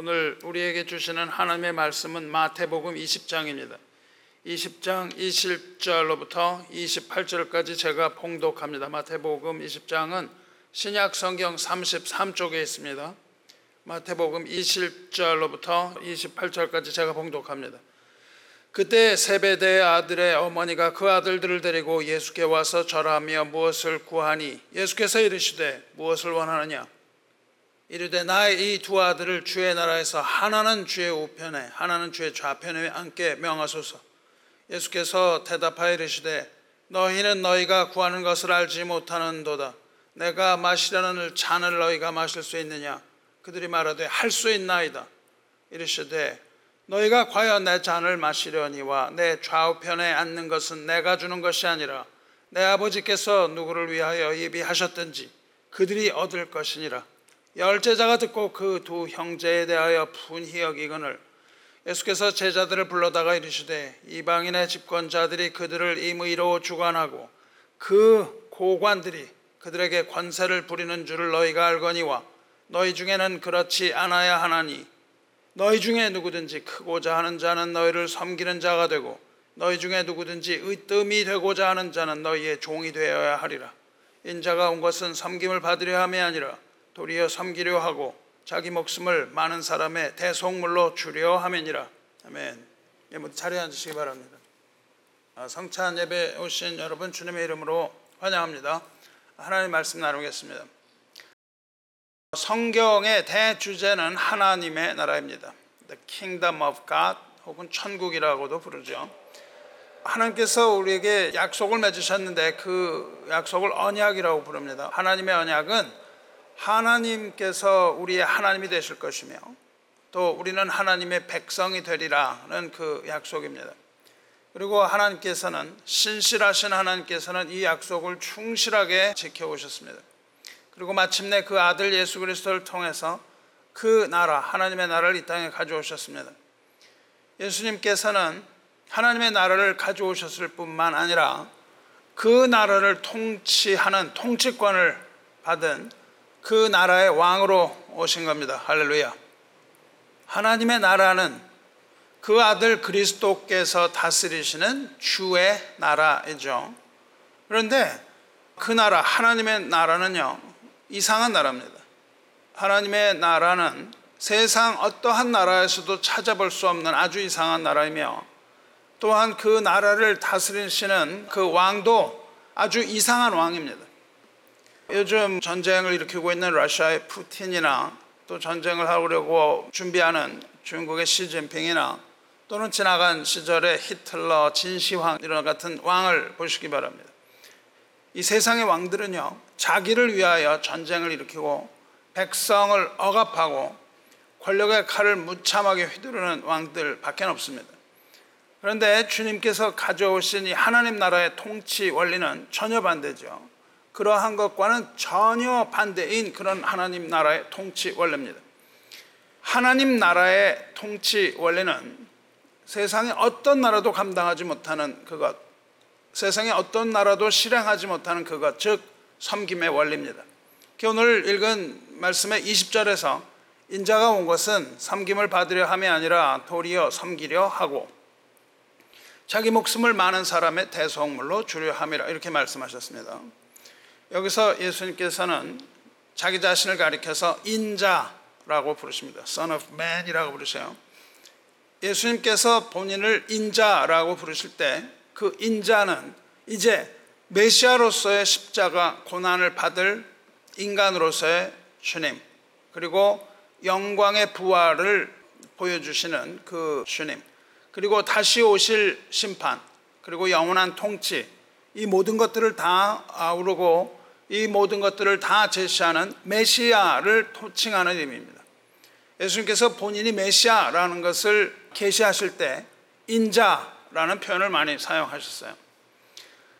오늘 우리에게 주시는 하나님의 말씀은 마태복음 20장입니다. 20장 20절로부터 28절까지 제가 봉독합니다. 마태복음 20장은 신약 성경 33쪽에 있습니다. 마태복음 20절로부터 28절까지 제가 봉독합니다. 그때 세베대의 아들의 어머니가 그 아들들을 데리고 예수께 와서 절하며 무엇을 구하니 예수께서 이르시되 무엇을 원하느냐 이르되 나의 이 두 아들을 주의 나라에서 하나는 주의 우편에 하나는 주의 좌편에 앉게 명하소서. 예수께서 대답하여 이르시되 너희는 너희가 구하는 것을 알지 못하는도다. 내가 마시려는 잔을 너희가 마실 수 있느냐? 그들이 말하되 할 수 있나이다. 이르시되 너희가 과연 내 잔을 마시려니와 내 좌우편에 앉는 것은 내가 주는 것이 아니라 내 아버지께서 누구를 위하여 예비하셨든지 그들이 얻을 것이니라 열제자가 듣고 그 두 형제에 대하여 분히 여기거늘 예수께서 제자들을 불러다가 이르시되 이방인의 집권자들이 그들을 임의로 주관하고 그 고관들이 그들에게 권세를 부리는 줄을 너희가 알거니와 너희 중에는 그렇지 않아야 하나니 너희 중에 누구든지 크고자 하는 자는 너희를 섬기는 자가 되고 너희 중에 누구든지 의뜸이 되고자 하는 자는 너희의 종이 되어야 하리라. 인자가 온 것은 섬김을 받으려 함이 아니라 도리어 섬기려 하고 자기 목숨을 많은 사람의 대속물로 주려 함이니라 아멘 예, 모두 자리에 앉으시기 바랍니다 아, 성찬 예배 오신 여러분 주님의 이름으로 환영합니다 하나님 말씀 나누겠습니다 성경의 대주제는 하나님의 나라입니다. The Kingdom of God 혹은 천국이라고도 부르죠. 하나님께서 우리에게 약속을 맺으셨는데 그 약속을 언약이라고 부릅니다. 하나님의 언약은 하나님께서 우리의 하나님이 되실 것이며 또 우리는 하나님의 백성이 되리라는 그 약속입니다. 그리고 하나님께서는 신실하신 하나님께서는 이 약속을 충실하게 지켜오셨습니다. 그리고 마침내 그 아들 예수 그리스도를 통해서 그 나라 하나님의 나라를 이 땅에 가져오셨습니다. 예수님께서는 하나님의 나라를 가져오셨을 뿐만 아니라 그 나라를 통치하는 통치권을 받은 그 나라의 왕으로 오신 겁니다. 할렐루야. 하나님의 나라는 그 아들 그리스도께서 다스리시는 주의 나라이죠. 그런데 그 나라, 하나님의 나라는요, 이상한 나라입니다. 하나님의 나라는 세상 어떠한 나라에서도 찾아볼 수 없는 아주 이상한 나라이며 또한 그 나라를 다스리시는 그 왕도 아주 이상한 왕입니다. 요즘 전쟁을 일으키고 있는 러시아의 푸틴이나 또 전쟁을 하려고 준비하는 중국의 시진핑이나 또는 지나간 시절의 히틀러, 진시황 이런 같은 왕을 보시기 바랍니다. 이 세상의 왕들은요, 자기를 위하여 전쟁을 일으키고 백성을 억압하고 권력의 칼을 무참하게 휘두르는 왕들 밖에 없습니다. 그런데 주님께서 가져오신 이 하나님 나라의 통치 원리는 전혀 반대죠. 그러한 것과는 전혀 반대인 그런 하나님 나라의 통치 원리입니다. 하나님 나라의 통치 원리는 세상의 어떤 나라도 감당하지 못하는 그것, 세상의 어떤 나라도 실행하지 못하는 그것, 즉 섬김의 원리입니다. 오늘 읽은 말씀의 20절에서 인자가 온 것은 섬김을 받으려 함이 아니라 도리어 섬기려 하고 자기 목숨을 많은 사람의 대속물로 주려 함이라 이렇게 말씀하셨습니다. 여기서 예수님께서는 자기 자신을 가리켜서 인자라고 부르십니다. Son of Man이라고 부르세요. 예수님께서 본인을 인자라고 부르실 때 그 인자는 이제 메시아로서의 십자가 고난을 받을 인간으로서의 주님 그리고 영광의 부활을 보여주시는 그 주님 그리고 다시 오실 심판 그리고 영원한 통치 이 모든 것들을 다 아우르고 이 모든 것들을 다 제시하는 메시아를 토칭하는 의미입니다. 예수님께서 본인이 메시아라는 것을 계시하실 때 인자 라는 표현을 많이 사용하셨어요.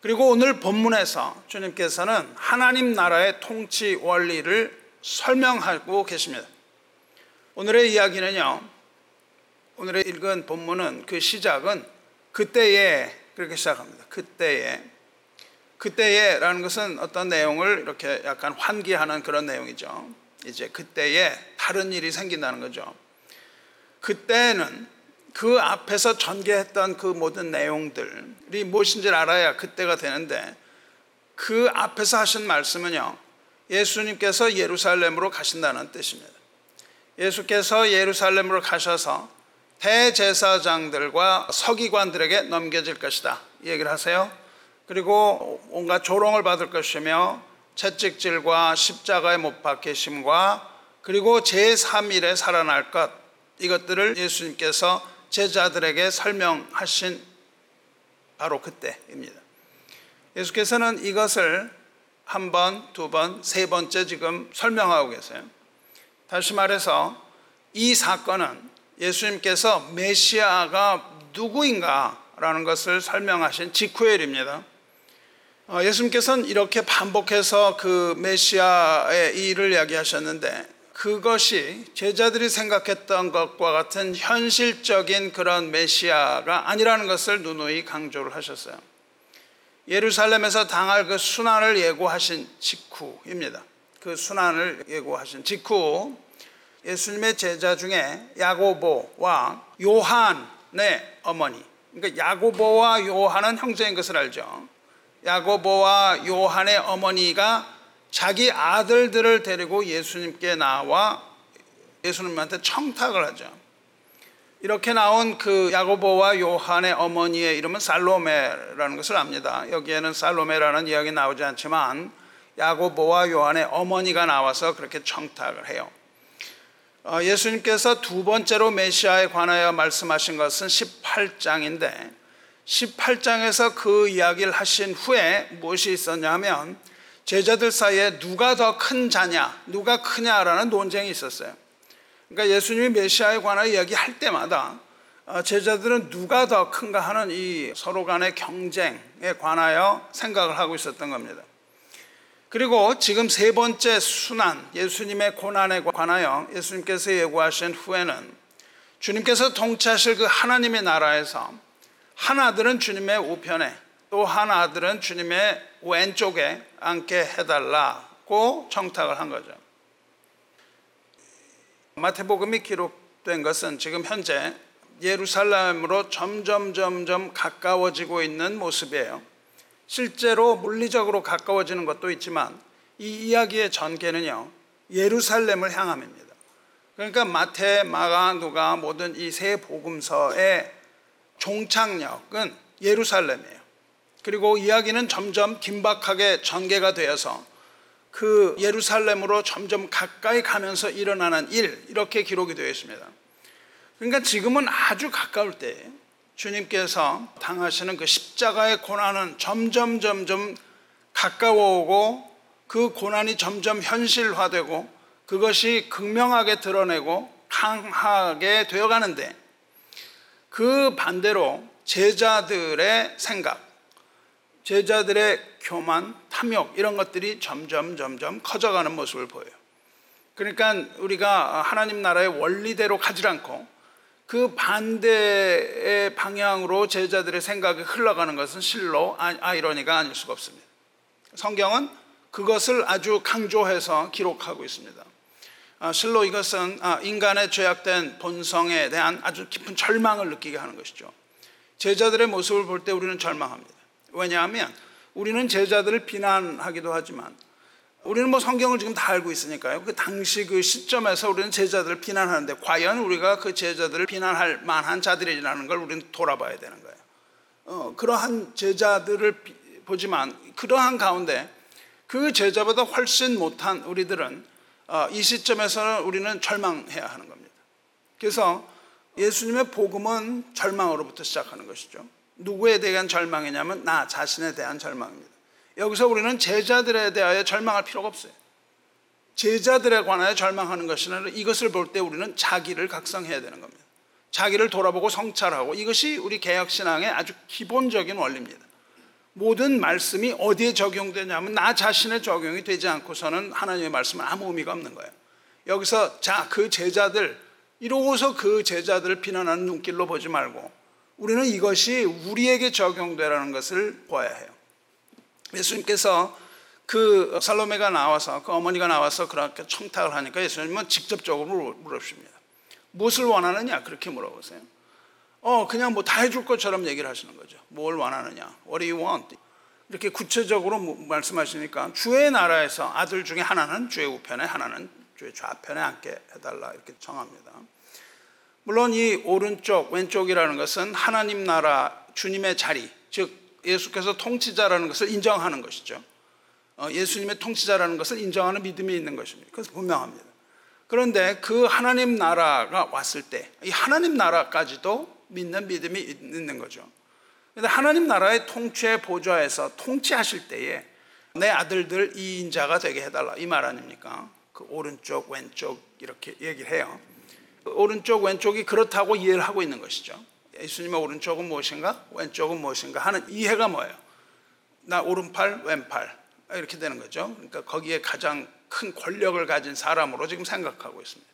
그리고 오늘 본문에서 주님께서는 하나님 나라의 통치 원리를 설명하고 계십니다. 오늘의 이야기는요, 오늘의 읽은 본문은 그 시작은 그때에 그렇게 시작합니다. 그때에. 그때에라는 것은 어떤 내용을 이렇게 약간 환기하는 그런 내용이죠. 이제 그때에 다른 일이 생긴다는 거죠. 그때는 그 앞에서 전개했던 그 모든 내용들이 무엇인지를 알아야 그때가 되는데 그 앞에서 하신 말씀은요. 예수님께서 예루살렘으로 가신다는 뜻입니다. 예수께서 예루살렘으로 가셔서 대제사장들과 서기관들에게 넘겨질 것이다. 이 얘기를 하세요. 그리고 온갖 조롱을 받을 것이며 채찍질과 십자가에 못 박히심과 그리고 제3일에 살아날 것 이것들을 예수님께서 제자들에게 설명하신 바로 그때입니다. 예수께서는 이것을 한 번, 두 번, 세 번째 지금 설명하고 계세요. 다시 말해서 이 사건은 예수님께서 메시아가 누구인가라는 것을 설명하신 직후의 일입니다. 어, 예수님께서는 이렇게 반복해서 그 메시아의 일을 이야기하셨는데 그것이 제자들이 생각했던 것과 같은 현실적인 그런 메시아가 아니라는 것을 누누이 강조를 하셨어요. 예루살렘에서 당할 그 순환을 예고하신 직후입니다. 그 순환을 예고하신 직후 예수님의 제자 중에 야고보와 요한의 어머니 그러니까 야고보와 요한은 형제인 것을 알죠. 야고보와 요한의 어머니가 자기 아들들을 데리고 예수님께 나와 예수님한테 청탁을 하죠. 이렇게 나온 그 야고보와 요한의 어머니의 이름은 살로메라는 것을 압니다. 여기에는 살로메라는 이야기 나오지 않지만 야고보와 요한의 어머니가 나와서 그렇게 청탁을 해요. 어, 예수님께서 두 번째로 메시아에 관하여 말씀하신 것은 18장인데 18장에서 그 이야기를 하신 후에 무엇이 있었냐 하면 제자들 사이에 누가 더 큰 자냐, 누가 크냐라는 논쟁이 있었어요. 그러니까 예수님이 메시아에 관한 이야기할 때마다 어, 제자들은 누가 더 큰가 하는 이 서로 간의 경쟁에 관하여 생각을 하고 있었던 겁니다. 그리고 지금 세 번째 순환, 예수님의 고난에 관하여 예수님께서 예고하신 후에는 주님께서 통치하실 그 하나님의 나라에서 한 아들은 주님의 우편에 또 한 아들은 주님의 왼쪽에 앉게 해달라고 청탁을 한 거죠. 마태복음이 기록된 것은 지금 현재 예루살렘으로 점점 점점 가까워지고 있는 모습이에요. 실제로 물리적으로 가까워지는 것도 있지만 이 이야기의 전개는요. 예루살렘을 향함입니다. 그러니까 마태, 마가, 누가 모든 이 세 복음서의 종착역은 예루살렘이에요. 그리고 이야기는 점점 긴박하게 전개가 되어서 그 예루살렘으로 점점 가까이 가면서 일어나는 일 이렇게 기록이 되어 있습니다. 그러니까 지금은 아주 가까울 때 주님께서 당하시는 그 십자가의 고난은 점점 점점 가까워오고 그 고난이 점점 현실화되고 그것이 극명하게 드러내고 강하게 되어가는데 그 반대로 제자들의 생각, 제자들의 교만, 탐욕 이런 것들이 점점 점점 커져가는 모습을 보여요. 그러니까 우리가 하나님 나라의 원리대로 가지 않고 그 반대의 방향으로 제자들의 생각이 흘러가는 것은 실로 아, 아이러니가 아닐 수가 없습니다. 성경은 그것을 아주 강조해서 기록하고 있습니다. 아, 실로 이것은 아, 인간의 죄악된 본성에 대한 아주 깊은 절망을 느끼게 하는 것이죠. 제자들의 모습을 볼 때 우리는 절망합니다. 왜냐하면 우리는 제자들을 비난하기도 하지만 우리는 뭐 성경을 지금 다 알고 있으니까요. 그 당시 그 시점에서 우리는 제자들을 비난하는데 과연 우리가 그 제자들을 비난할 만한 자들이라는 걸 우리는 돌아봐야 되는 거예요. 어, 그러한 제자들을 보지만 그러한 가운데 그 제자보다 훨씬 못한 우리들은 어, 이 시점에서는 우리는 절망해야 하는 겁니다. 그래서 예수님의 복음은 절망으로부터 시작하는 것이죠. 누구에 대한 절망이냐면 나 자신에 대한 절망입니다. 여기서 우리는 제자들에 대하여 절망할 필요가 없어요. 제자들에 관하여 절망하는 것이 아니라 이것을 볼 때 우리는 자기를 각성해야 되는 겁니다. 자기를 돌아보고 성찰하고 이것이 우리 개혁신앙의 아주 기본적인 원리입니다. 모든 말씀이 어디에 적용되냐면 나 자신의 적용이 되지 않고서는 하나님의 말씀은 아무 의미가 없는 거예요. 여기서 자, 그 제자들, 이러고서 그 제자들을 비난하는 눈길로 보지 말고 우리는 이것이 우리에게 적용되라는 것을 보아야 해요. 예수님께서 그 살로메가 나와서 그 어머니가 나와서 그렇게 청탁을 하니까 예수님은 직접적으로 물으십니다. 무엇을 원하느냐? 그렇게 물어보세요. 어, 그냥 뭐 다 해줄 것처럼 얘기를 하시는 거죠. 뭘 원하느냐? What do you want? 이렇게 구체적으로 말씀하시니까 주의 나라에서 아들 중에 하나는 주의 우편에 하나는 주의 좌편에 앉게 해달라 이렇게 정합니다. 물론 이 오른쪽 왼쪽이라는 것은 하나님 나라 주님의 자리 즉 예수께서 통치자라는 것을 인정하는 것이죠. 어, 예수님의 통치자라는 것을 인정하는 믿음이 있는 것입니다. 그래서 분명합니다. 그런데 그 하나님 나라가 왔을 때 이 하나님 나라까지도 믿는 믿음이 있는 거죠. 근데 하나님 나라의 통치의 보좌에서 통치하실 때에 내 아들들 이인자가 되게 해달라 이 말 아닙니까? 그 오른쪽 왼쪽 이렇게 얘기를 해요. 그 오른쪽 왼쪽이 그렇다고 이해를 하고 있는 것이죠. 예수님의 오른쪽은 무엇인가 왼쪽은 무엇인가 하는 이해가 뭐예요? 나 오른팔 왼팔 이렇게 되는 거죠. 그러니까 거기에 가장 큰 권력을 가진 사람으로 지금 생각하고 있습니다.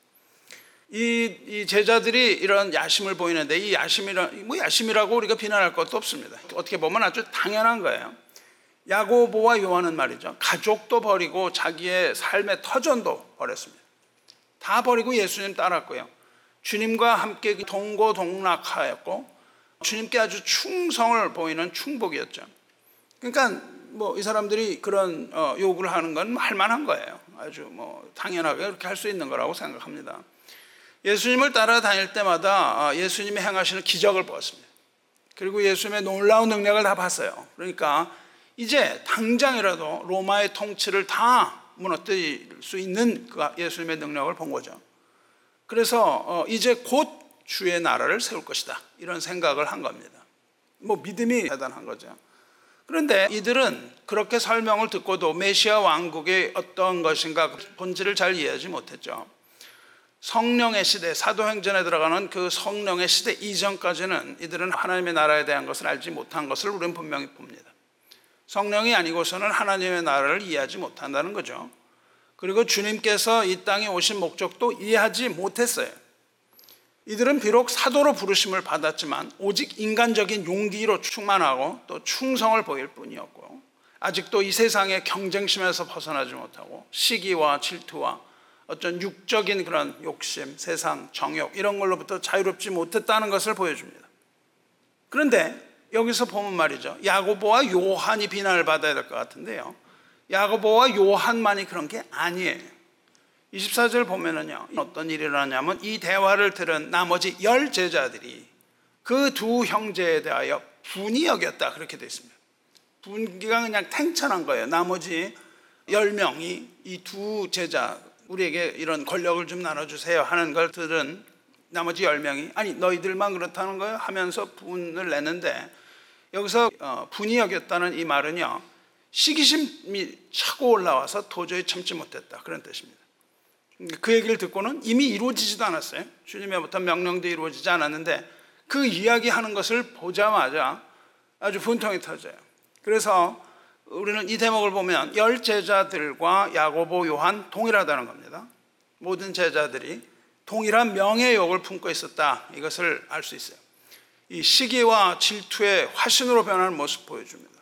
이, 이, 제자들이 이런 야심을 보이는데 이 야심이라 뭐 야심이라고 우리가 비난할 것도 없습니다. 어떻게 보면 아주 당연한 거예요. 야고보와 요한은 말이죠. 가족도 버리고 자기의 삶의 터전도 버렸습니다. 다 버리고 예수님 따랐고요. 주님과 함께 동고동락하였고 주님께 아주 충성을 보이는 충복이었죠. 그러니까 뭐 이 사람들이 그런 어, 요구를 하는 건 할만한 거예요. 아주 뭐 당연하게 그렇게 할 수 있는 거라고 생각합니다. 예수님을 따라다닐 때마다 아, 예수님이 행하시는 기적을 보았습니다. 그리고 예수님의 놀라운 능력을 다 봤어요. 그러니까 이제 당장이라도 로마의 통치를 다 무너뜨릴 수 있는 그 예수님의 능력을 본 거죠. 그래서 어, 이제 곧 주의 나라를 세울 것이다. 이런 생각을 한 겁니다. 뭐 믿음이 대단한 거죠. 그런데 이들은 그렇게 설명을 듣고도 메시아 왕국의 어떤 것인가 그 본질을 잘 이해하지 못했죠. 성령의 시대, 사도행전에 들어가는 그 성령의 시대 이전까지는 이들은 하나님의 나라에 대한 것을 알지 못한 것을 우리는 분명히 봅니다. 성령이 아니고서는 하나님의 나라를 이해하지 못한다는 거죠. 그리고 주님께서 이 땅에 오신 목적도 이해하지 못했어요. 이들은 비록 사도로 부르심을 받았지만 오직 인간적인 용기로 충만하고 또 충성을 보일 뿐이었고 아직도 이 세상의 경쟁심에서 벗어나지 못하고 시기와 질투와 어떤 육적인 그런 욕심, 세상, 정욕 이런 걸로부터 자유롭지 못했다는 것을 보여줍니다. 그런데 여기서 보면 말이죠. 야고보와 요한이 비난을 받아야 될 것 같은데요. 야고보와 요한만이 그런 게 아니에요. 24절 보면은요. 어떤 일이 일어나냐면 이 대화를 들은 나머지 열 제자들이 그 두 형제에 대하여 분이 여겼다. 그렇게 되어 있습니다. 분기가 그냥 탱천한 거예요. 나머지 열 명이 이 두 제자 우리에게 이런 권력을 좀 나눠주세요 하는 걸 들은 나머지 열 명이 아니 너희들만 그렇다는 거예요 하면서 분을 내는데 여기서 어, 분이 여겼다는 이 말은요 시기심이 차고 올라와서 도저히 참지 못했다 그런 뜻입니다. 그 얘기를 듣고는 이미 이루어지지도 않았어요. 주님의 어떤 명령도 이루어지지 않았는데 그 이야기하는 것을 보자마자 아주 분통이 터져요. 그래서 우리는 이 대목을 보면 열 제자들과 야고보 요한 동일하다는 겁니다. 모든 제자들이 동일한 명예욕을 품고 있었다. 이것을 알 수 있어요. 이 시기와 질투의 화신으로 변하는 모습 보여줍니다.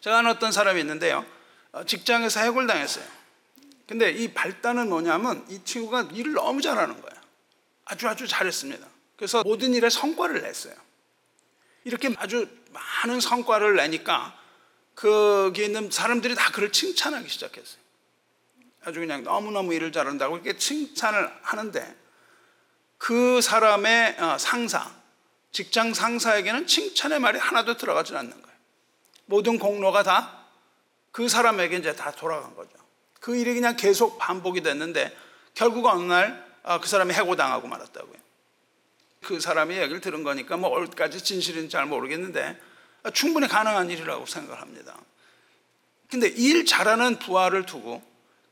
제가 아는 어떤 사람이 있는데요. 어, 직장에서 해골 당했어요. 근데 이 발단은 뭐냐면 이 친구가 일을 너무 잘하는 거예요. 아주 아주 잘했습니다. 그래서 모든 일에 성과를 냈어요. 이렇게 아주 많은 성과를 내니까 거기에 있는 사람들이 다 그를 칭찬하기 시작했어요. 아주 그냥 너무너무 일을 잘한다고 이렇게 칭찬을 하는데 그 사람의 어, 상사, 직장 상사에게는 칭찬의 말이 하나도 들어가지 않는 거예요. 모든 공로가 다 그 사람에게 이제 다 돌아간 거죠. 그 일이 그냥 계속 반복이 됐는데 결국 어느 날그 아, 사람이 해고당하고 말았다고요. 그 사람이 얘기를 들은 거니까 뭐 어디까지 진실인지 잘 모르겠는데 충분히 가능한 일이라고 생각합니다. 근데 일 잘하는 부하를 두고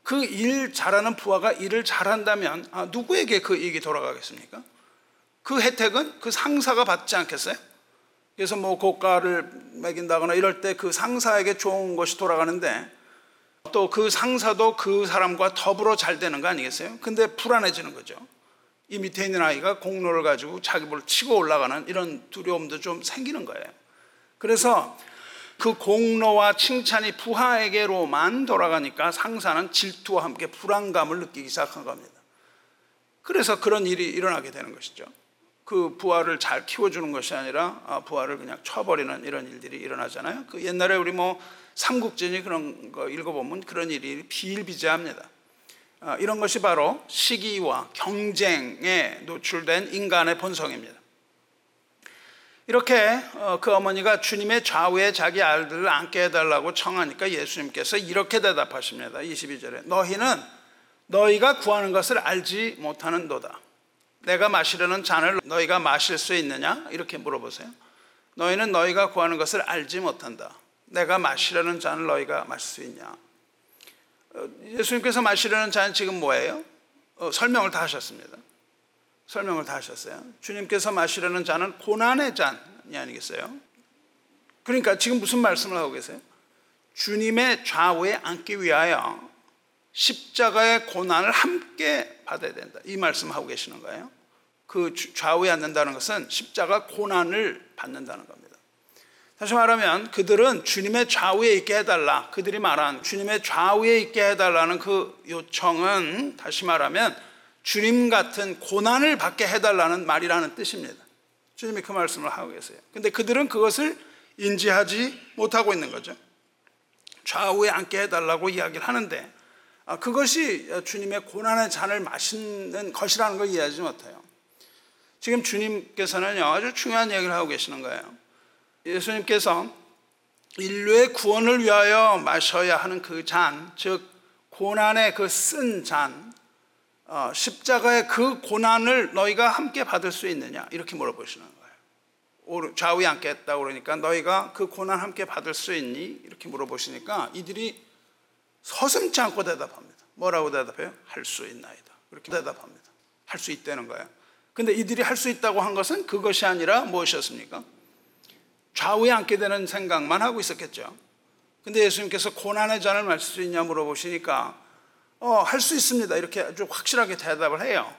그 일 잘하는 부하가 일을 잘한다면 아, 누구에게 그 이익이 돌아가겠습니까? 그 혜택은 그 상사가 받지 않겠어요? 그래서 뭐 고가를 매긴다거나 이럴 때 그 상사에게 좋은 것이 돌아가는데 또 그 상사도 그 사람과 더불어 잘 되는 거 아니겠어요? 근데 불안해지는 거죠. 이 밑에 있는 아이가 공로를 가지고 자기 볼 치고 올라가는 이런 두려움도 좀 생기는 거예요. 그래서 그 공로와 칭찬이 부하에게로만 돌아가니까 상사는 질투와 함께 불안감을 느끼기 시작한 겁니다. 그래서 그런 일이 일어나게 되는 것이죠. 그 부하를 잘 키워주는 것이 아니라 아, 부하를 그냥 쳐버리는 이런 일들이 일어나잖아요. 그 옛날에 우리 뭐 삼국진이 그런 거 읽어보면 그런 일이 비일비재합니다. 아, 이런 것이 바로 시기와 경쟁에 노출된 인간의 본성입니다. 이렇게 어, 그 어머니가 주님의 좌우에 자기 아들을 안게 해달라고 청하니까 예수님께서 이렇게 대답하십니다. 22절에 너희는 너희가 구하는 것을 알지 못하는도다. 내가 마시려는 잔을 너희가 마실 수 있느냐? 이렇게 물어보세요. 너희는 너희가 구하는 것을 알지 못한다. 내가 마시려는 잔을 너희가 마실 수 있냐? 어, 예수님께서 마시려는 잔은 지금 뭐예요? 어, 설명을 다 하셨습니다. 설명을 다 하셨어요. 주님께서 마시려는 잔은 고난의 잔이 아니겠어요? 그러니까 지금 무슨 말씀을 하고 계세요? 주님의 좌우에 앉기 위하여 십자가의 고난을 함께 받아야 된다. 이 말씀 하고 계시는 거예요. 그 좌우에 앉는다는 것은 십자가 고난을 받는다는 겁니다. 다시 말하면 그들은 주님의 좌우에 있게 해달라. 그들이 말한 주님의 좌우에 있게 해달라는 그 요청은 다시 말하면 주님 같은 고난을 받게 해달라는 말이라는 뜻입니다. 주님이 그 말씀을 하고 계세요. 근데 그들은 그것을 인지하지 못하고 있는 거죠. 좌우에 앉게 해달라고 이야기를 하는데 아, 그것이 주님의 고난의 잔을 마시는 것이라는 걸 이해하지 못해요. 지금 주님께서는요, 아주 중요한 얘기를 하고 계시는 거예요. 예수님께서 인류의 구원을 위하여 마셔야 하는 그 잔, 즉 고난의 그 쓴 잔, 어, 십자가의 그 고난을 너희가 함께 받을 수 있느냐 이렇게 물어보시는 거예요. 좌우에 앉겠다 그러니까 너희가 그 고난 함께 받을 수 있니 이렇게 물어보시니까 이들이 서슴지 않고 대답합니다. 뭐라고 대답해요? 할 수 있나이다. 그렇게 대답합니다. 할 수 있다는 거예요. 근데 이들이 할 수 있다고 한 것은 그것이 아니라 무엇이었습니까? 좌우에 앉게 되는 생각만 하고 있었겠죠. 근데 예수님께서 고난의 잔을 마실 수 있냐 물어보시니까 어, 할 수 있습니다. 이렇게 아주 확실하게 대답을 해요.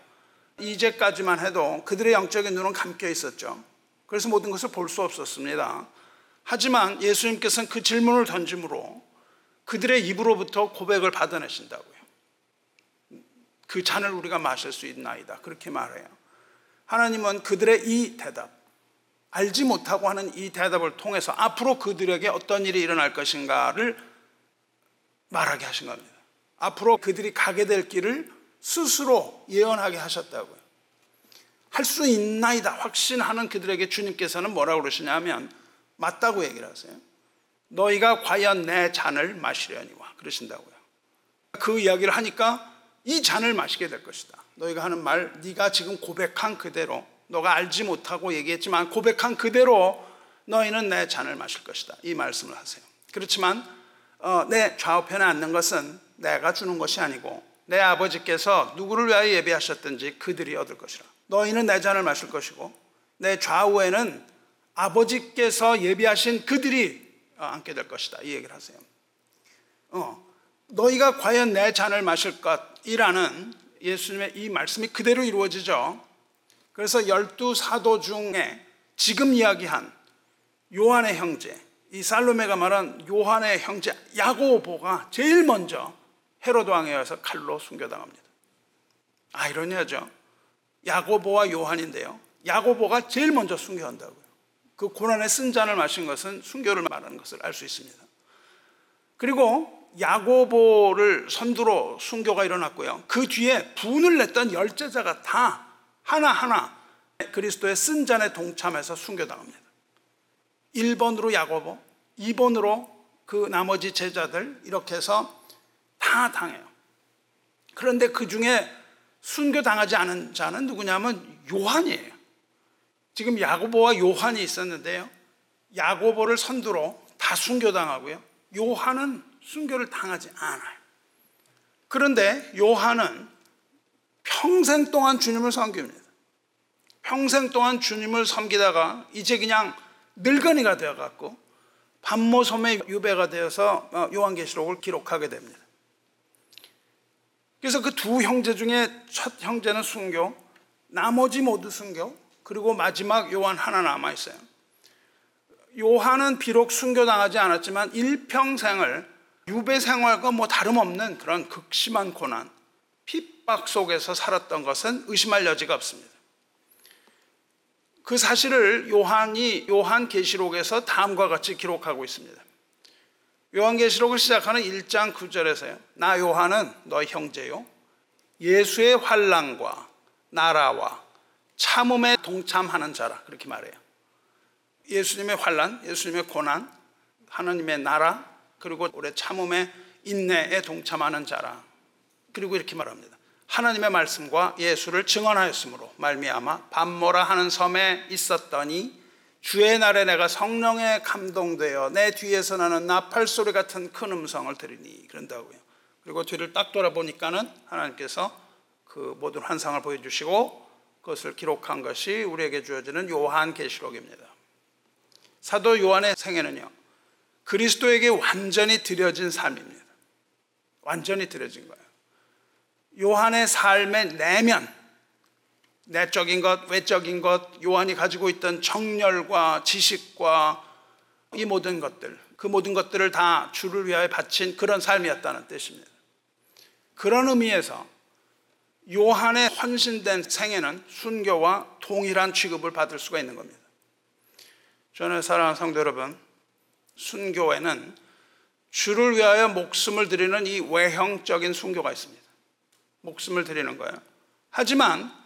이제까지만 해도 그들의 영적인 눈은 감겨 있었죠. 그래서 모든 것을 볼 수 없었습니다. 하지만 예수님께서는 그 질문을 던짐으로 그들의 입으로부터 고백을 받아내신다고요. 그 잔을 우리가 마실 수 있나이다. 그렇게 말해요. 하나님은 그들의 이 대답, 알지 못하고 하는 이 대답을 통해서 앞으로 그들에게 어떤 일이 일어날 것인가를 말하게 하신 겁니다. 앞으로 그들이 가게 될 길을 스스로 예언하게 하셨다고요. 할 수 있나이다 확신하는 그들에게 주님께서는 뭐라고 그러시냐면 맞다고 얘기를 하세요. 너희가 과연 내 잔을 마시려니와 그러신다고요. 그 이야기를 하니까 이 잔을 마시게 될 것이다. 너희가 하는 말, 네가 지금 고백한 그대로 너가 알지 못하고 얘기했지만 고백한 그대로 너희는 내 잔을 마실 것이다. 이 말씀을 하세요. 그렇지만 어, 내 좌우편에 앉는 것은 내가 주는 것이 아니고 내 아버지께서 누구를 위하여 예배하셨든지 그들이 얻을 것이라. 너희는 내 잔을 마실 것이고 내 좌우에는 아버지께서 예비하신 그들이 어, 앉게 될 것이다. 이 얘기를 하세요. 어, 너희가 과연 내 잔을 마실 것이라는 예수님의 이 말씀이 그대로 이루어지죠. 그래서 열두 사도 중에 지금 이야기한 요한의 형제, 이 살로메가 말한 요한의 형제 야고보가 제일 먼저 헤로드 왕에 의해서 칼로 순교당합니다. 아이러니하죠. 야고보와 요한인데요. 야고보가 제일 먼저 순교한다고요. 그 고난의 쓴 잔을 마신 것은 순교를 말하는 것을 알 수 있습니다. 그리고 야고보를 선두로 순교가 일어났고요. 그 뒤에 분을 냈던 열제자가 다 하나하나 그리스도의 쓴 잔에 동참해서 순교당합니다. 1번으로 야고보, 2번으로 그 나머지 제자들 이렇게 해서 다 당해요. 그런데 그 중에 순교 당하지 않은 자는 누구냐면 요한이에요. 지금 야고보와 요한이 있었는데요. 야고보를 선두로 다 순교당하고요. 요한은 순교를 당하지 않아요. 그런데 요한은 평생 동안 주님을 섬깁니다. 평생 동안 주님을 섬기다가 이제 그냥 늙은이가 되어갖고 반모섬의 유배가 되어서 어, 요한계시록을 기록하게 됩니다. 그래서 그 두 형제 중에 첫 형제는 순교, 나머지 모두 순교, 그리고 마지막 요한 하나 남아 있어요. 요한은 비록 순교당하지 않았지만 일평생을 유배 생활과 뭐 다름없는 그런 극심한 고난, 핍 핍박 속에서 살았던 것은 의심할 여지가 없습니다. 그 사실을 요한이 요한 계시록에서 다음과 같이 기록하고 있습니다. 요한계시록을 시작하는 1장 9절에서요. 나 요한은 너희 형제요. 예수의 환란과 나라와 참음에 동참하는 자라 그렇게 말해요. 예수님의 환란, 예수님의 고난, 하나님의 나라, 그리고 올해 참음의 인내에 동참하는 자라. 그리고 이렇게 말합니다. 하나님의 말씀과 예수를 증언하였으므로 말미암아 밤모라 하는 섬에 있었더니 주의 날에 내가 성령에 감동되어 내 뒤에서 나는 나팔 소리 같은 큰 음성을 들으니 그런다고요. 그리고 뒤를 딱 돌아보니까는 하나님께서 그 모든 환상을 보여주시고 그것을 기록한 것이 우리에게 주어지는 요한 계시록입니다. 사도 요한의 생애는요 그리스도에게 완전히 드려진 삶입니다. 완전히 드려진 거예요. 요한의 삶의 내면, 내적인 것, 외적인 것, 요한이 가지고 있던 정열과 지식과 이 모든 것들, 그 모든 것들을 다 주를 위하여 바친 그런 삶이었다는 뜻입니다. 그런 의미에서 요한의 헌신된 생애는 순교와 동일한 취급을 받을 수가 있는 겁니다. 저는 사랑하는 성도 여러분, 순교에는 주를 위하여 목숨을 드리는 이 외형적인 순교가 있습니다. 목숨을 드리는 거예요. 하지만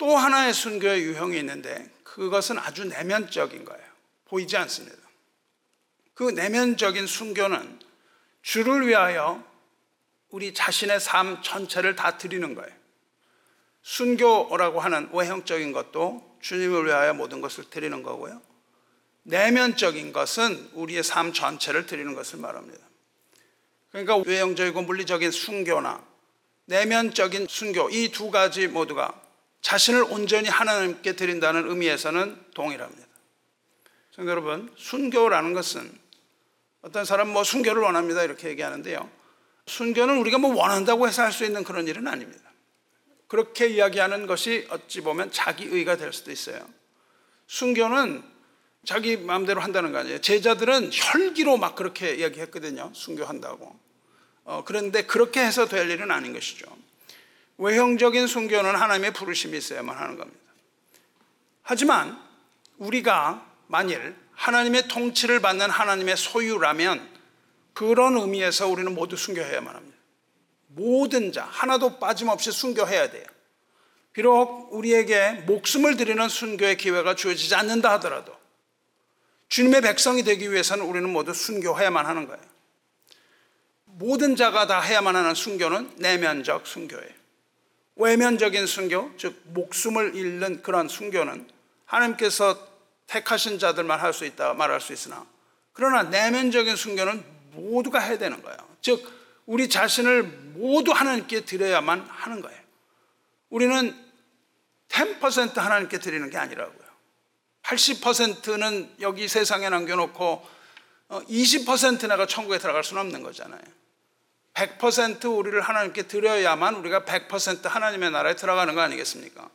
또 하나의 순교의 유형이 있는데 그것은 아주 내면적인 거예요. 보이지 않습니다. 그 내면적인 순교는 주를 위하여 우리 자신의 삶 전체를 다 드리는 거예요. 순교라고 하는 외형적인 것도 주님을 위하여 모든 것을 드리는 거고요. 내면적인 것은 우리의 삶 전체를 드리는 것을 말합니다. 그러니까 외형적이고 물리적인 순교나 내면적인 순교 이 두 가지 모두가 자신을 온전히 하나님께 드린다는 의미에서는 동일합니다. 성도 여러분, 순교라는 것은 어떤 사람 뭐 순교를 원합니다 이렇게 얘기하는데요. 순교는 우리가 뭐 원한다고 해서 할 수 있는 그런 일은 아닙니다. 그렇게 이야기하는 것이 어찌 보면 자기의가 될 수도 있어요. 순교는 자기 마음대로 한다는 거 아니에요. 제자들은 혈기로 막 그렇게 이야기했거든요. 순교한다고. 어, 그런데 그렇게 해서 될 일은 아닌 것이죠. 외형적인 순교는 하나님의 부르심이 있어야만 하는 겁니다. 하지만 우리가 만일 하나님의 통치를 받는 하나님의 소유라면 그런 의미에서 우리는 모두 순교해야만 합니다. 모든 자 하나도 빠짐없이 순교해야 돼요. 비록 우리에게 목숨을 드리는 순교의 기회가 주어지지 않는다 하더라도 주님의 백성이 되기 위해서는 우리는 모두 순교해야만 하는 거예요. 모든 자가 다 해야만 하는 순교는 내면적 순교예요. 외면적인 순교, 즉 목숨을 잃는 그런 순교는 하나님께서 택하신 자들만 할 수 있다 말할 수 있으나 그러나 내면적인 순교는 모두가 해야 되는 거예요. 즉 우리 자신을 모두 하나님께 드려야만 하는 거예요. 우리는 10% 하나님께 드리는 게 아니라고요. 80%는 여기 세상에 남겨놓고 20% 어, 내가 천국에 들어갈 수는 없는 거잖아요. 100% 우리를 하나님께 드려야만 우리가 100% 하나님의 나라에 들어가는 거 아니겠습니까?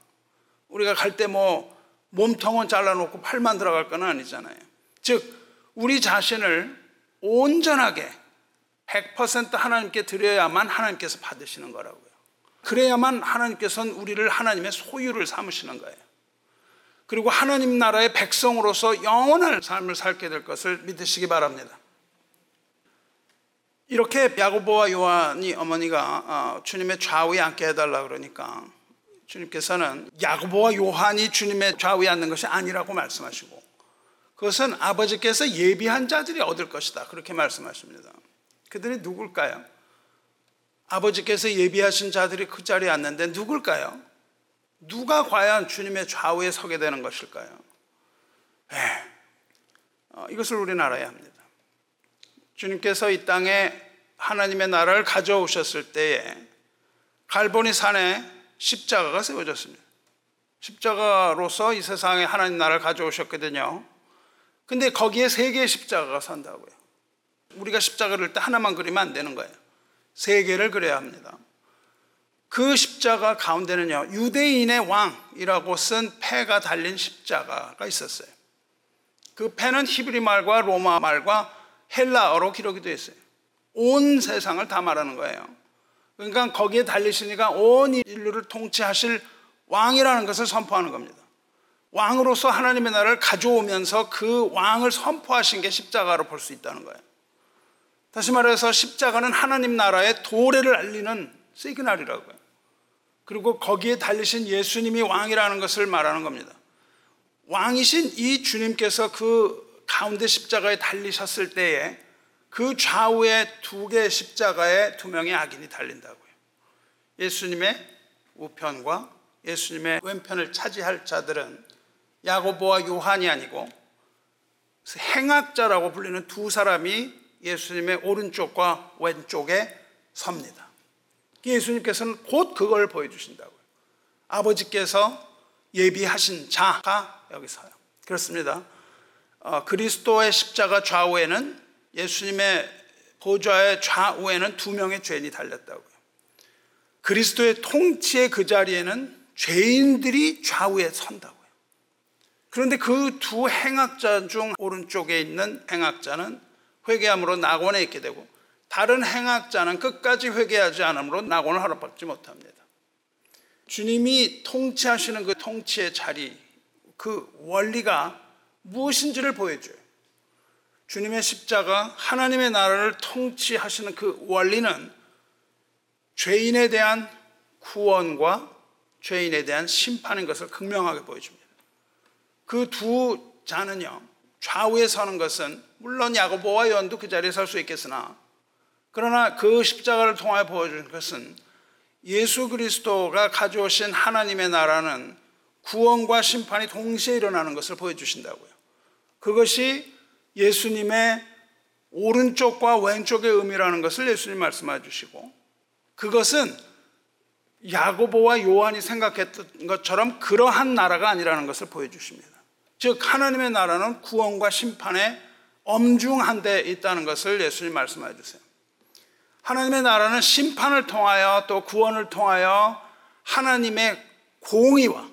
우리가 갈 때 뭐 몸통은 잘라놓고 팔만 들어갈 건 아니잖아요. 즉, 우리 자신을 온전하게 100% 하나님께 드려야만 하나님께서 받으시는 거라고요. 그래야만 하나님께서는 우리를 하나님의 소유를 삼으시는 거예요. 그리고 하나님 나라의 백성으로서 영원한 삶을 살게 될 것을 믿으시기 바랍니다. 이렇게 야고보와 요한이 어머니가 어, 주님의 좌우에 앉게 해달라 그러니까 주님께서는 야고보와 요한이 주님의 좌우에 앉는 것이 아니라고 말씀하시고 그것은 아버지께서 예비한 자들이 얻을 것이다 그렇게 말씀하십니다. 그들이 누굴까요? 아버지께서 예비하신 자들이 그 자리에 앉는데 누굴까요? 누가 과연 주님의 좌우에 서게 되는 것일까요? 에, 어, 이것을 우리는 알아야 합니다. 주님께서 이 땅에 하나님의 나라를 가져오셨을 때에 갈보니 산에 십자가가 세워졌습니다. 십자가로서 이 세상에 하나님 나라를 가져오셨거든요. 근데 거기에 세 개의 십자가가 산다고요. 우리가 십자가를 때 하나만 그리면 안 되는 거예요. 세 개를 그려야 합니다. 그 십자가 가운데는요, 유대인의 왕이라고 쓴 패가 달린 십자가가 있었어요. 그 패는 히브리 말과 로마 말과 헬라어로 기록이 되어 있어요. 온 세상을 다 말하는 거예요. 그러니까 거기에 달리시니까 온 인류를 통치하실 왕이라는 것을 선포하는 겁니다. 왕으로서 하나님의 나라를 가져오면서 그 왕을 선포하신 게 십자가로 볼 수 있다는 거예요. 다시 말해서 십자가는 하나님 나라의 도래를 알리는 시그널이라고요. 그리고 거기에 달리신 예수님이 왕이라는 것을 말하는 겁니다. 왕이신 이 주님께서 그 가운데 십자가에 달리셨을 때에 그 좌우에 두 개의 십자가에 두 명의 악인이 달린다고요. 예수님의 우편과 예수님의 왼편을 차지할 자들은 야고보와 요한이 아니고 행악자라고 불리는 두 사람이 예수님의 오른쪽과 왼쪽에 섭니다. 예수님께서는 곧 그걸 보여주신다고요. 아버지께서 예비하신 자가 여기 서요. 그렇습니다. 어, 그리스도의 십자가 좌우에는 예수님의 보좌의 좌우에는 두 명의 죄인이 달렸다고요. 그리스도의 통치의 그 자리에는 죄인들이 좌우에 선다고요. 그런데 그 두 행악자 중 오른쪽에 있는 행악자는 회개함으로 낙원에 있게 되고 다른 행악자는 끝까지 회개하지 않으므로 낙원을 허락받지 못합니다. 주님이 통치하시는 그 통치의 자리, 그 원리가 무엇인지를 보여줘요. 주님의 십자가, 하나님의 나라를 통치하시는 그 원리는 죄인에 대한 구원과 죄인에 대한 심판인 것을 극명하게 보여줍니다. 그 두 자는요, 좌우에 서는 것은 물론 야고보와 요한도 그 자리에 설 수 있겠으나 그러나 그 십자가를 통하여 보여준 것은 예수 그리스도가 가져오신 하나님의 나라는 구원과 심판이 동시에 일어나는 것을 보여주신다고요. 그것이 예수님의 오른쪽과 왼쪽의 의미라는 것을 예수님 말씀해 주시고 그것은 야고보와 요한이 생각했던 것처럼 그러한 나라가 아니라는 것을 보여주십니다. 즉 하나님의 나라는 구원과 심판에 엄중한 데 있다는 것을 예수님 말씀해 주세요. 하나님의 나라는 심판을 통하여 또 구원을 통하여 하나님의 공의와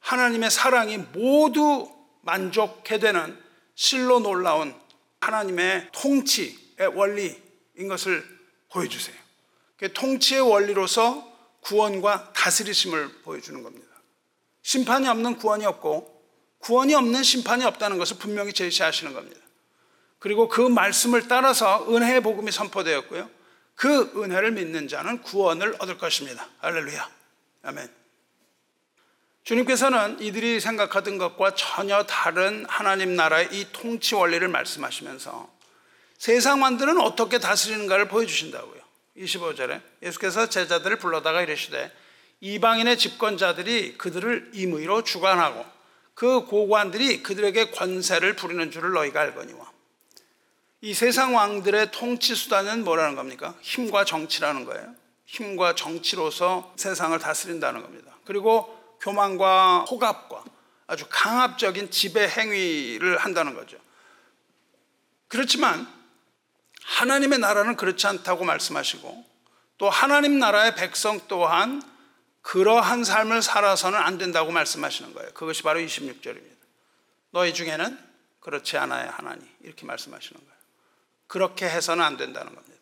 하나님의 사랑이 모두 만족해 되는 실로 놀라운 하나님의 통치의 원리인 것을 보여주세요. 통치의 원리로서 구원과 다스리심을 보여주는 겁니다. 심판이 없는 구원이 없고 구원이 없는 심판이 없다는 것을 분명히 제시하시는 겁니다. 그리고 그 말씀을 따라서 은혜의 복음이 선포되었고요. 그 은혜를 믿는 자는 구원을 얻을 것입니다. 할렐루야. 아멘. 주님께서는 이들이 생각하던 것과 전혀 다른 하나님 나라의 이 통치 원리를 말씀하시면서 세상 만드는 어떻게 다스리는가를 보여주신다고요. 25절에 예수께서 제자들을 불러다가 이르시되 이방인의 집권자들이 그들을 임의로 주관하고 그 고관들이 그들에게 권세를 부리는 줄을 너희가 알거니와 이 세상 왕들의 통치 수단은 뭐라는 겁니까? 힘과 정치라는 거예요. 힘과 정치로서 세상을 다스린다는 겁니다. 그리고 교만과 호갑과 아주 강압적인 지배 행위를 한다는 거죠. 그렇지만 하나님의 나라는 그렇지 않다고 말씀하시고 또 하나님 나라의 백성 또한 그러한 삶을 살아서는 안 된다고 말씀하시는 거예요. 그것이 바로 26절입니다. 너희 중에는 그렇지 않아야 하나니 이렇게 말씀하시는 거예요. 그렇게 해서는 안 된다는 겁니다.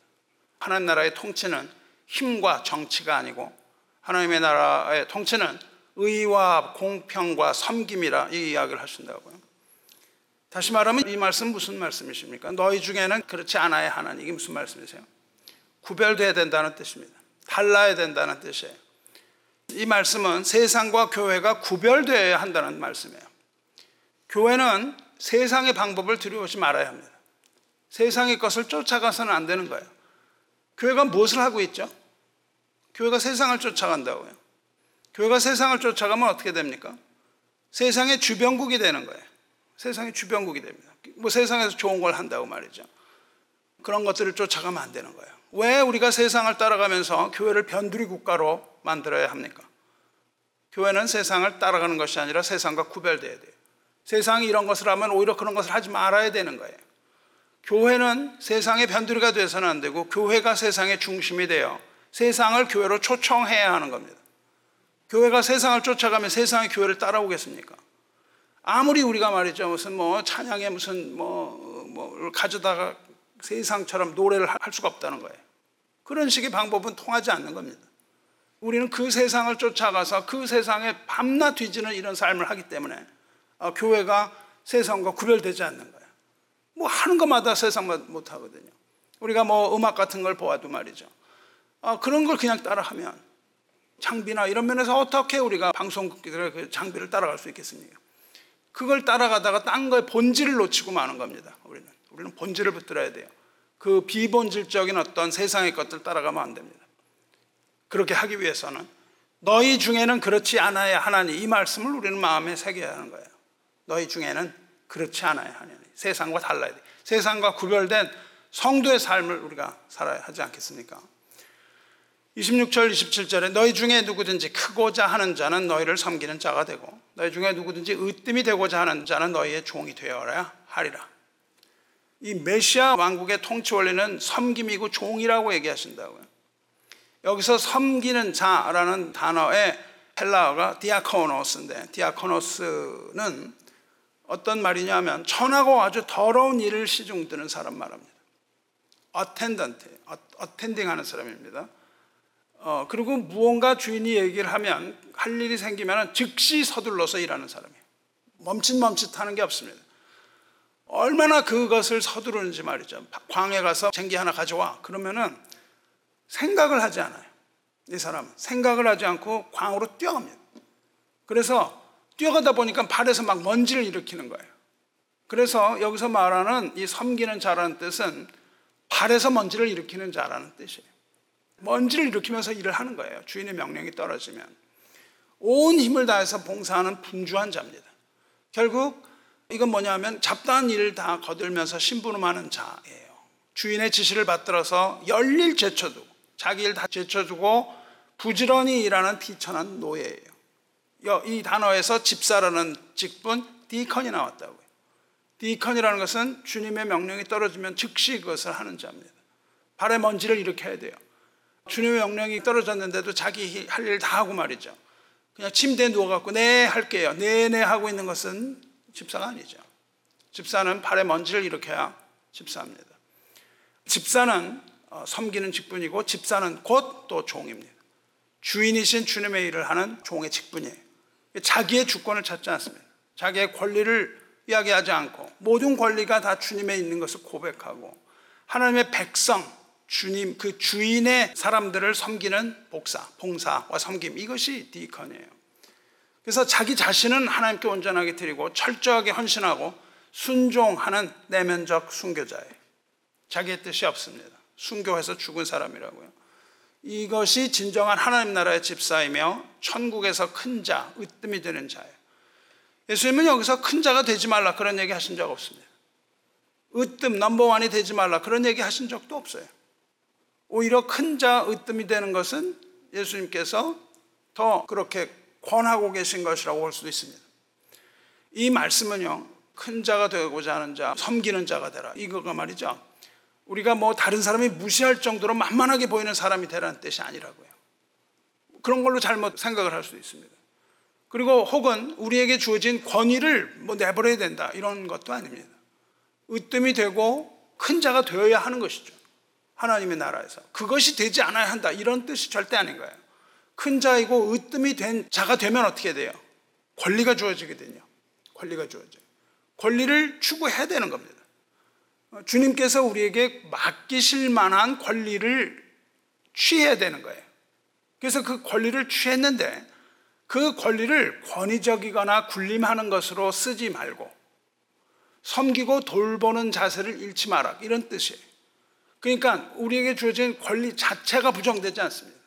하나님 나라의 통치는 힘과 정치가 아니고 하나님의 나라의 통치는 의와 공평과 섬김이라 이 이야기를 하신다고요. 다시 말하면 이 말씀 무슨 말씀이십니까? 너희 중에는 그렇지 않아야 하나님 이게 무슨 말씀이세요? 구별돼야 된다는 뜻입니다. 달라야 된다는 뜻이에요. 이 말씀은 세상과 교회가 구별되어야 한다는 말씀이에요. 교회는 세상의 방법을 들여오지 말아야 합니다. 세상의 것을 쫓아가서는 안 되는 거예요. 교회가 무엇을 하고 있죠? 교회가 세상을 쫓아간다고요. 교회가 세상을 쫓아가면 어떻게 됩니까? 세상의 주변국이 되는 거예요. 세상의 주변국이 됩니다. 뭐 세상에서 좋은 걸 한다고 말이죠. 그런 것들을 쫓아가면 안 되는 거예요. 왜 우리가 세상을 따라가면서 교회를 변두리 국가로 만들어야 합니까? 교회는 세상을 따라가는 것이 아니라 세상과 구별돼야 돼요. 세상이 이런 것을 하면 오히려 그런 것을 하지 말아야 되는 거예요. 교회는 세상의 변두리가 돼서는 안 되고 교회가 세상의 중심이 되어 세상을 교회로 초청해야 하는 겁니다. 교회가 세상을 쫓아가면 세상의 교회를 따라오겠습니까? 아무리 우리가 말이죠 무슨 뭐 찬양에 무슨 뭐 뭐를 가져다가 세상처럼 노래를 할 수가 없다는 거예요. 그런 식의 방법은 통하지 않는 겁니다. 우리는 그 세상을 쫓아가서 그 세상에 밤낮 뒤지는 이런 삶을 하기 때문에 어, 교회가 세상과 구별되지 않는 거예요. 뭐 하는 것마다 세상만 못 하거든요. 우리가 뭐 음악 같은 걸 보아도 말이죠. 어, 그런 걸 그냥 따라하면 장비나 이런 면에서 어떻게 우리가 방송국들의 그 장비를 따라갈 수 있겠습니까? 그걸 따라가다가 딴 거의 본질을 놓치고 마는 겁니다. 우리는 우리는 본질을 붙들어야 돼요. 그 비본질적인 어떤 세상의 것들 따라가면 안 됩니다. 그렇게 하기 위해서는 너희 중에는 그렇지 않아야 하나니 이 말씀을 우리는 마음에 새겨야 하는 거예요. 너희 중에는 그렇지 않아야 하니 세상과 달라야 돼. 세상과 구별된 성도의 삶을 우리가 살아야 하지 않겠습니까? 26절 27절에 너희 중에 누구든지 크고자 하는 자는 너희를 섬기는 자가 되고 너희 중에 누구든지 으뜸이 되고자 하는 자는 너희의 종이 되어야 하리라. 이 메시아 왕국의 통치 원리는 섬김이고 종이라고 얘기하신다고요. 여기서 섬기는 자라는 단어의 헬라어가 διάκονος인데 διάκονος는 어떤 말이냐면 천하고 아주 더러운 일을 시중 드는 사람 말합니다. attendant, attending 하는 사람입니다. 어, 그리고 무언가 주인이 얘기를 하면 할 일이 생기면 즉시 서둘러서 일하는 사람이에요. 멈칫멈칫 하는 게 없습니다. 얼마나 그것을 서두르는지 말이죠. 광에 가서 쟁기 하나 가져와. 그러면은 생각을 하지 않아요. 이 사람은 생각을 하지 않고 광으로 뛰어갑니다. 그래서 뛰어가다 보니까 발에서 막 먼지를 일으키는 거예요. 그래서 여기서 말하는 이 섬기는 자라는 뜻은 발에서 먼지를 일으키는 자라는 뜻이에요. 먼지를 일으키면서 일을 하는 거예요. 주인의 명령이 떨어지면. 온 힘을 다해서 봉사하는 분주한 자입니다. 결국 이건 뭐냐면 잡다한 일을 다 거들면서 심부름하는 자예요. 주인의 지시를 받들어서 열일 제쳐두고 자기 일 다 제쳐두고 부지런히 일하는 비천한 노예예요. 이 단어에서 집사라는 직분 디컨이 나왔다고요. 디컨이라는 것은 주님의 명령이 떨어지면 즉시 그것을 하는 자입니다. 발에 먼지를 일으켜야 돼요. 주님의 명령이 떨어졌는데도 자기 할 일 다 하고 말이죠. 그냥 침대에 누워갖고 네 할게요. 네네 네 하고 있는 것은 집사가 아니죠. 집사는 발에 먼지를 일으켜야 집사입니다. 집사는 어, 섬기는 직분이고 집사는 곧 또 종입니다. 주인이신 주님의 일을 하는 종의 직분이에요. 자기의 주권을 찾지 않습니다. 자기의 권리를 이야기하지 않고 모든 권리가 다 주님에 있는 것을 고백하고 하나님의 백성, 주님, 그 주인의 사람들을 섬기는 복사, 봉사와 섬김 이것이 디컨이에요. 그래서 자기 자신은 하나님께 온전하게 드리고 철저하게 헌신하고 순종하는 내면적 순교자예요. 자기의 뜻이 없습니다. 순교해서 죽은 사람이라고요. 이것이 진정한 하나님 나라의 집사이며 천국에서 큰 자, 으뜸이 되는 자예요. 예수님은 여기서 큰 자가 되지 말라 그런 얘기 하신 적 없습니다. 으뜸 넘버원이 되지 말라 그런 얘기 하신 적도 없어요. 오히려 큰 자, 으뜸이 되는 것은 예수님께서 더 그렇게 권하고 계신 것이라고 볼 수도 있습니다. 이 말씀은요, 큰 자가 되고자 하는 자, 섬기는 자가 되라. 이거가 말이죠. 우리가 뭐 다른 사람이 무시할 정도로 만만하게 보이는 사람이 되라는 뜻이 아니라고요. 그런 걸로 잘못 생각을 할수 있습니다. 그리고 혹은 우리에게 주어진 권위를 뭐 내버려야 된다. 이런 것도 아닙니다. 으뜸이 되고 큰 자가 되어야 하는 것이죠. 하나님의 나라에서. 그것이 되지 않아야 한다. 이런 뜻이 절대 아닌 거예요. 큰 자이고 으뜸이 된 자가 되면 어떻게 돼요? 권리가 주어지거든요. 권리가 주어져요. 권리를 추구해야 되는 겁니다. 어, 주님께서 우리에게 맡기실 만한 권리를 취해야 되는 거예요. 그래서 그 권리를 취했는데 그 권리를 권위적이거나 군림하는 것으로 쓰지 말고 섬기고 돌보는 자세를 잃지 마라. 이런 뜻이에요. 그러니까 우리에게 주어진 권리 자체가 부정되지 않습니다.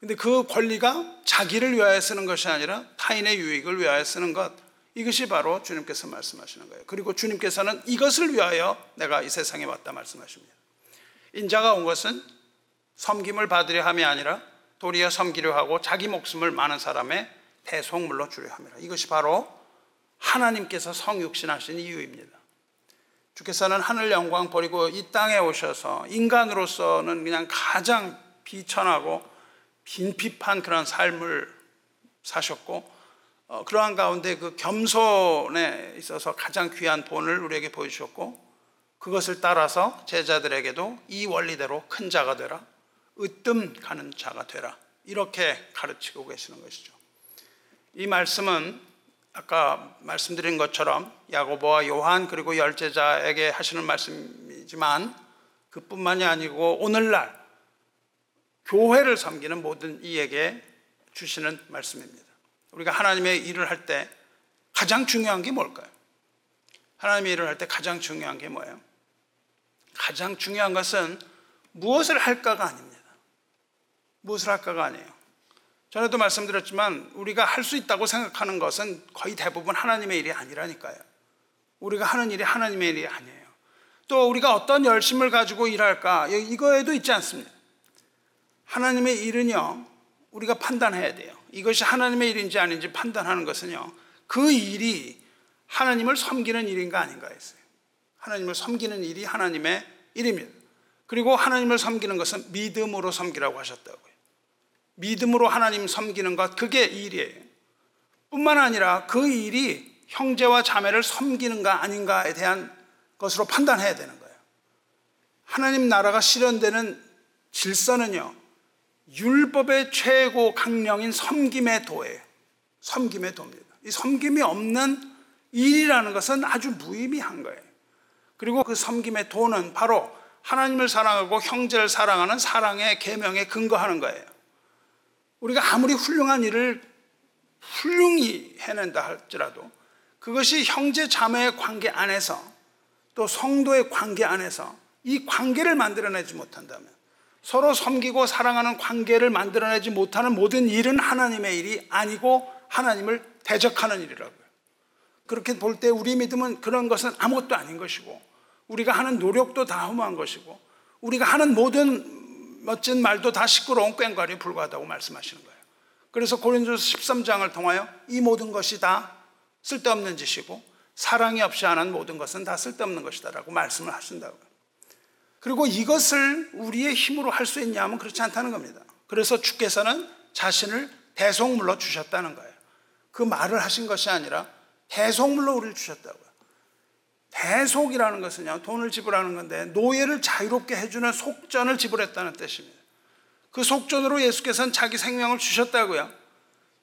근데 그 권리가 자기를 위하여 쓰는 것이 아니라 타인의 유익을 위하여 쓰는 것. 이것이 바로 주님께서 말씀하시는 거예요. 그리고 주님께서는 이것을 위하여 내가 이 세상에 왔다 말씀하십니다. 인자가 온 것은 섬김을 받으려 함이 아니라 도리어 섬기려 하고 자기 목숨을 많은 사람의 대속물로 주려 함이라. 이것이 바로 하나님께서 성육신하신 이유입니다. 주께서는 하늘 영광 버리고 이 땅에 오셔서 인간으로서는 그냥 가장 비천하고 빈핍한 그런 삶을 사셨고 어, 그러한 가운데 그 겸손에 있어서 가장 귀한 본을 우리에게 보여주셨고 그것을 따라서 제자들에게도 이 원리대로 큰 자가 되라 으뜸 가는 자가 되라. 이렇게 가르치고 계시는 것이죠. 이 말씀은 아까 말씀드린 것처럼 야고보와 요한 그리고 열제자에게 하시는 말씀이지만 그뿐만이 아니고 오늘날 교회를 섬기는 모든 이에게 주시는 말씀입니다. 우리가 하나님의 일을 할 때 가장 중요한 게 뭘까요? 하나님의 일을 할 때 가장 중요한 게 뭐예요? 가장 중요한 것은 무엇을 할까가 아닙니다. 무엇을 할까가 아니에요. 전에도 말씀드렸지만 우리가 할 수 있다고 생각하는 것은 거의 대부분 하나님의 일이 아니라니까요. 우리가 하는 일이 하나님의 일이 아니에요. 또 우리가 어떤 열심을 가지고 일할까 이거에도 있지 않습니다. 하나님의 일은요 우리가 판단해야 돼요. 이것이 하나님의 일인지 아닌지 판단하는 것은요 그 일이 하나님을 섬기는 일인가 아닌가 했어요. 하나님을 섬기는 일이 하나님의 일입니다. 그리고 하나님을 섬기는 것은 믿음으로 섬기라고 하셨다고요. 믿음으로 하나님 섬기는 것, 그게 일이에요. 뿐만 아니라 그 일이 형제와 자매를 섬기는가 아닌가에 대한 것으로 판단해야 되는 거예요. 하나님 나라가 실현되는 질서는요, 율법의 최고 강령인 섬김의 도예요. 섬김의 도입니다. 이 섬김이 없는 일이라는 것은 아주 무의미한 거예요. 그리고 그 섬김의 도는 바로 하나님을 사랑하고 형제를 사랑하는 사랑의 계명에 근거하는 거예요. 우리가 아무리 훌륭한 일을 훌륭히 해낸다 할지라도 그것이 형제 자매의 관계 안에서 또 성도의 관계 안에서 이 관계를 만들어내지 못한다면 서로 섬기고 사랑하는 관계를 만들어내지 못하는 모든 일은 하나님의 일이 아니고 하나님을 대적하는 일이라고요. 그렇게 볼 때 우리 믿음은 그런 것은 아무것도 아닌 것이고 우리가 하는 노력도 다 허무한 것이고 우리가 하는 모든 멋진 말도 다 시끄러운 꽹과리에 불과하다고 말씀하시는 거예요. 그래서 고린도서 13장을 통하여 이 모든 것이 다 쓸데없는 짓이고 사랑이 없이 하는 모든 것은 다 쓸데없는 것이다라고 말씀을 하신다고요. 그리고 이것을 우리의 힘으로 할 수 있냐면 그렇지 않다는 겁니다. 그래서 주께서는 자신을 대속물로 주셨다는 거예요. 그 말을 하신 것이 아니라 대속물로 우리를 주셨다고요. 대속이라는 것은 요, 돈을 지불하는 건데, 노예를 자유롭게 해주는 속전을 지불했다는 뜻입니다. 그 속전으로 예수께서는 자기 생명을 주셨다고요.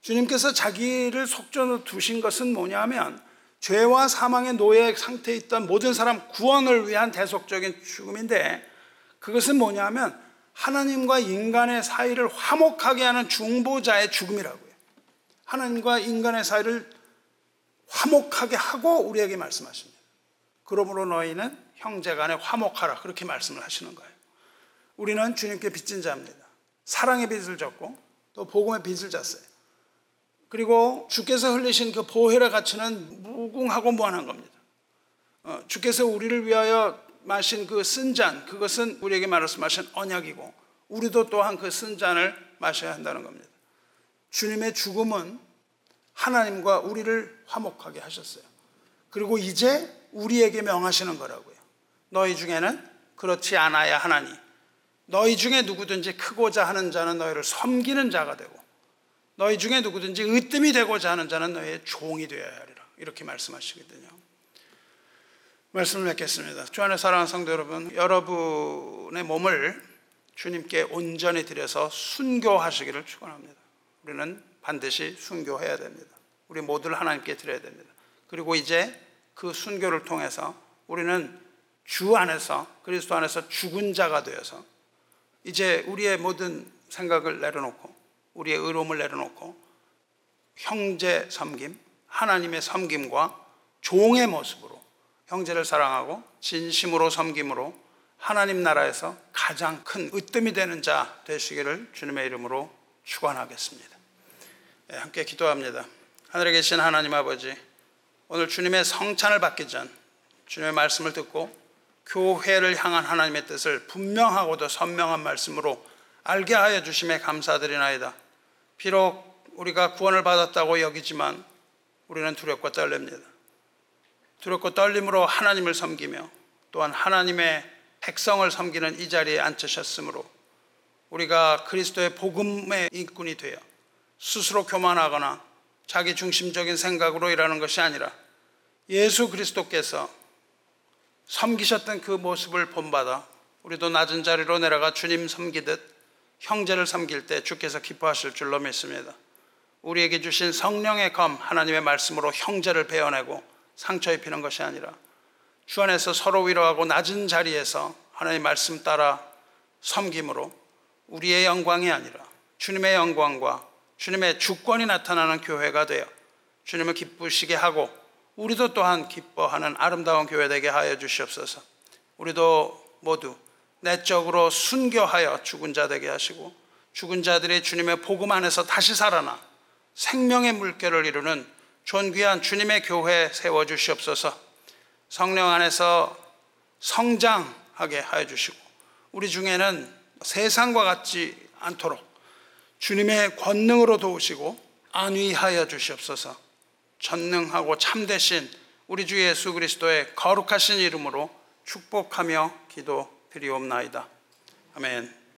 주님께서 자기를 속전으로 두신 것은 뭐냐면, 죄와 사망의 노예 상태에 있던 모든 사람 구원을 위한 대속적인 죽음인데, 그것은 뭐냐면, 하나님과 인간의 사이를 화목하게 하는 중보자의 죽음이라고요. 하나님과 인간의 사이를 화목하게 하고 우리에게 말씀하십니다. 그러므로 너희는 형제 간에 화목하라. 그렇게 말씀을 하시는 거예요. 우리는 주님께 빚진 자입니다. 사랑의 빚을 졌고 또 복음의 빚을 졌어요. 그리고 주께서 흘리신 그 보혈의 가치는 무궁하고 무한한 겁니다. 어, 주께서 우리를 위하여 마신 그 쓴 잔, 그것은 우리에게 말씀하신 언약이고 우리도 또한 그 쓴 잔을 마셔야 한다는 겁니다. 주님의 죽음은 하나님과 우리를 화목하게 하셨어요. 그리고 이제 우리에게 명하시는 거라고요. 너희 중에는 그렇지 않아야 하나니 너희 중에 누구든지 크고자 하는 자는 너희를 섬기는 자가 되고 너희 중에 누구든지 으뜸이 되고자 하는 자는 너희의 종이 되어야 하리라. 이렇게 말씀하시거든요. 말씀을 맺겠습니다. 주 안에 사랑하는 성도 여러분, 여러분의 몸을 주님께 온전히 드려서 순교하시기를 축원합니다. 우리는 반드시 순교해야 됩니다. 우리 모두를 하나님께 드려야 됩니다. 그리고 이제 그 순교를 통해서 우리는 주 안에서 그리스도 안에서 죽은 자가 되어서 이제 우리의 모든 생각을 내려놓고 우리의 의로움을 내려놓고 형제 섬김, 하나님의 섬김과 종의 모습으로 형제를 사랑하고 진심으로 섬김으로 하나님 나라에서 가장 큰 으뜸이 되는 자 되시기를 주님의 이름으로 축원하겠습니다. 네, 함께 기도합니다. 하늘에 계신 하나님 아버지, 오늘 주님의 성찬을 받기 전 주님의 말씀을 듣고 교회를 향한 하나님의 뜻을 분명하고도 선명한 말씀으로 알게 하여 주심에 감사드리나이다. 비록 우리가 구원을 받았다고 여기지만 우리는 두렵고 떨립니다. 두렵고 떨림으로 하나님을 섬기며 또한 하나님의 백성을 섬기는 이 자리에 앉으셨으므로 우리가 그리스도의 복음의 일꾼이 되어 스스로 교만하거나 자기 중심적인 생각으로 일하는 것이 아니라 예수 그리스도께서 섬기셨던 그 모습을 본받아 우리도 낮은 자리로 내려가 주님 섬기듯 형제를 섬길 때 주께서 기뻐하실 줄로 믿습니다. 우리에게 주신 성령의 검 하나님의 말씀으로 형제를 베어내고 상처 입히는 것이 아니라 주 안에서 서로 위로하고 낮은 자리에서 하나님 말씀 따라 섬김으로 우리의 영광이 아니라 주님의 영광과 주님의 주권이 나타나는 교회가 되어 주님을 기쁘시게 하고 우리도 또한 기뻐하는 아름다운 교회 되게 하여 주시옵소서. 우리도 모두 내적으로 순교하여 죽은 자 되게 하시고 죽은 자들이 주님의 복음 안에서 다시 살아나 생명의 물결을 이루는 존귀한 주님의 교회 세워 주시옵소서. 성령 안에서 성장하게 하여 주시고 우리 중에는 세상과 같지 않도록 주님의 권능으로 도우시고 안위하여 주시옵소서. 전능하고 참되신 우리 주 예수 그리스도의 거룩하신 이름으로 축복하며 기도 드리옵나이다. 아멘.